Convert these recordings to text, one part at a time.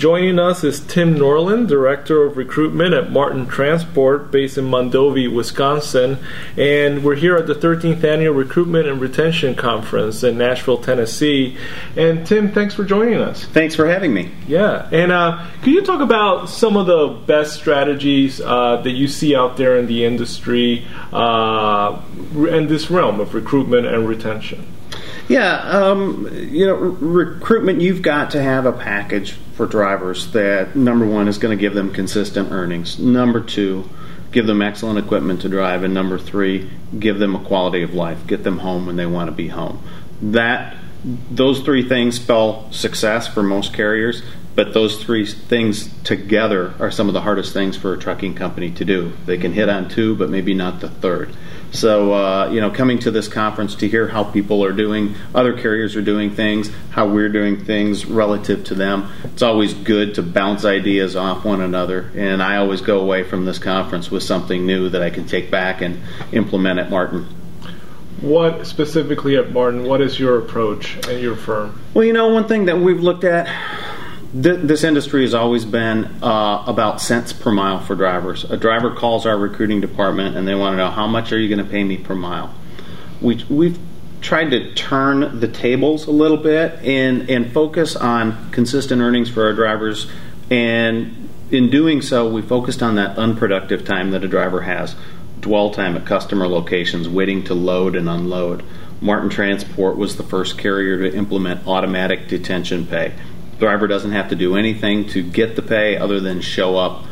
Joining us is Tim Norland, Director of Recruitment at Martin Transport, based in Mondovi, Wisconsin. And we're here at the 13th Annual Recruitment and Retention Conference in Nashville, Tennessee. And Tim, thanks for joining us. Thanks for having me. Yeah. And uh, can you talk about some of the best strategies uh, that you see out there in the industry uh, in this realm of recruitment and retention? Yeah, um, you know, recruitment, you've got to have a package for drivers that, number one, is going to give them consistent earnings. Number two, give them excellent equipment to drive. And number three, give them a quality of life, get them home when they want to be home. That those three things spell success for most carriers, but those three things together are some of the hardest things for a trucking company to do. They can hit on two, but maybe not the third. So, uh, you know, coming to this conference to hear how people are doing, other carriers are doing things, how we're doing things relative to them, it's always good to bounce ideas off one another. And I always go away from this conference with something new that I can take back and implement at Martin. What specifically at Martin, what is your approach and your firm? Well, you know, one thing that we've looked at th- this industry has always been uh, about cents per mile for drivers. A driver calls our recruiting department and they want to know how much are you going to pay me per mile. We, we've tried to turn the tables a little bit and, and focus on consistent earnings for our drivers. And in doing so, we focused on that unproductive time that a driver has dwell time at customer locations, waiting to load and unload. Martin Transport was the first carrier to implement automatic detention pay driver doesn't have to do anything to get the pay other than show up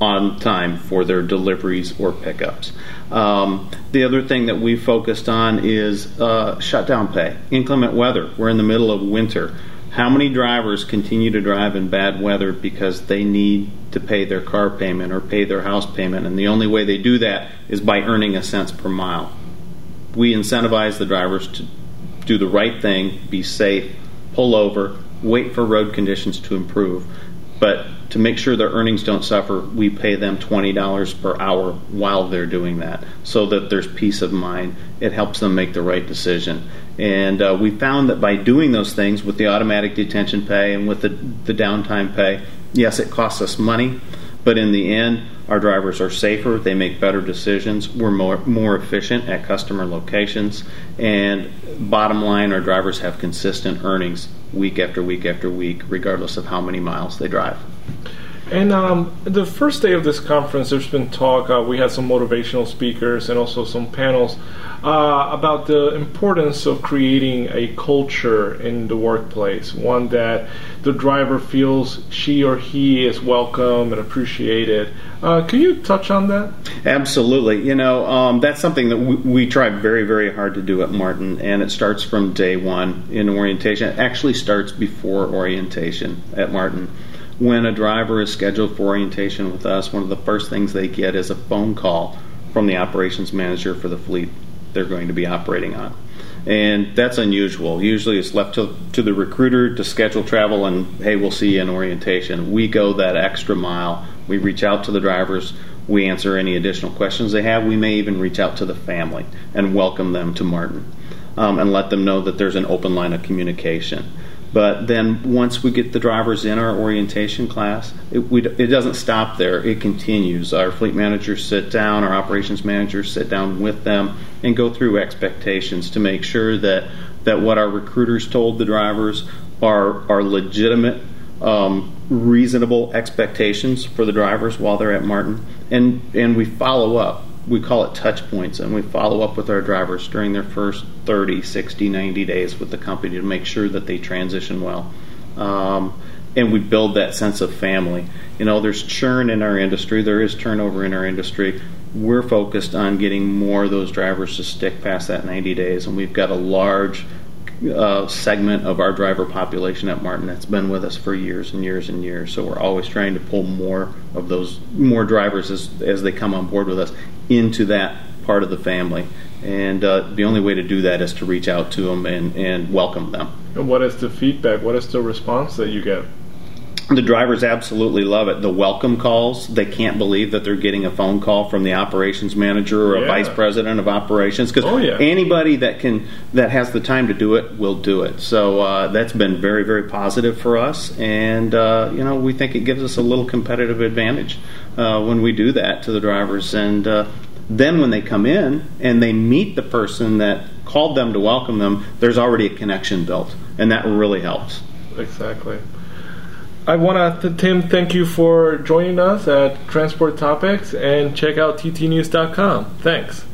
on time for their deliveries or pickups. Um, the other thing that we focused on is uh, shutdown pay, inclement weather. We're in the middle of winter. How many drivers continue to drive in bad weather because they need to pay their car payment or pay their house payment? And the only way they do that is by earning a cents per mile. We incentivize the drivers to do the right thing, be safe, pull over, wait for road conditions to improve. But to make sure their earnings don't suffer, we pay them $20 per hour while they're doing that so that there's peace of mind. It helps them make the right decision. And uh, we found that by doing those things with the automatic detention pay and with the, the downtime pay, yes, it costs us money, but in the end, our drivers are safer, they make better decisions, we're more, more efficient at customer locations, and bottom line, our drivers have consistent earnings week after week after week, regardless of how many miles they drive. And um, the first day of this conference, there's been talk. Uh, we had some motivational speakers and also some panels uh, about the importance of creating a culture in the workplace, one that the driver feels she or he is welcome and appreciated. Uh, can you touch on that? Absolutely. You know, um, that's something that we, we try very, very hard to do at Martin, and it starts from day one in orientation. It actually starts before orientation at Martin when a driver is scheduled for orientation with us, one of the first things they get is a phone call from the operations manager for the fleet they're going to be operating on. And that's unusual. Usually it's left to, to the recruiter to schedule travel and, hey, we'll see you in orientation. We go that extra mile. We reach out to the drivers. We answer any additional questions they have. We may even reach out to the family and welcome them to Martin um, and let them know that there's an open line of communication. But then once we get the drivers in our orientation class, it, we, it doesn't stop there. It continues. Our fleet managers sit down, our operations managers sit down with them and go through expectations to make sure that, that what our recruiters told the drivers are, are legitimate, um, reasonable expectations for the drivers while they're at Martin. And, and we follow up we call it touch points, and we follow up with our drivers during their first 30, 60, 90 days with the company to make sure that they transition well. Um, and we build that sense of family. You know, there's churn in our industry, there is turnover in our industry. We're focused on getting more of those drivers to stick past that 90 days, and we've got a large uh, segment of our driver population at Martin that's been with us for years and years and years. So we're always trying to pull more of those more drivers as as they come on board with us into that part of the family. And uh, the only way to do that is to reach out to them and, and welcome them. And what is the feedback? What is the response that you get? The drivers absolutely love it. The welcome calls, they can't believe that they're getting a phone call from the operations manager or a vice president of operations because Oh, yeah. anybody that can that has the time to do it will do it. So uh, that's been very very positive for us, and uh, you know we think it gives us a little competitive advantage uh, when we do that to the drivers. And uh, then when they come in and they meet the person that called them to welcome them, there's already a connection built, and that really helps. Exactly. I want to, Tim, thank you for joining us at Transport Topics and check out ttnews.com. Thanks.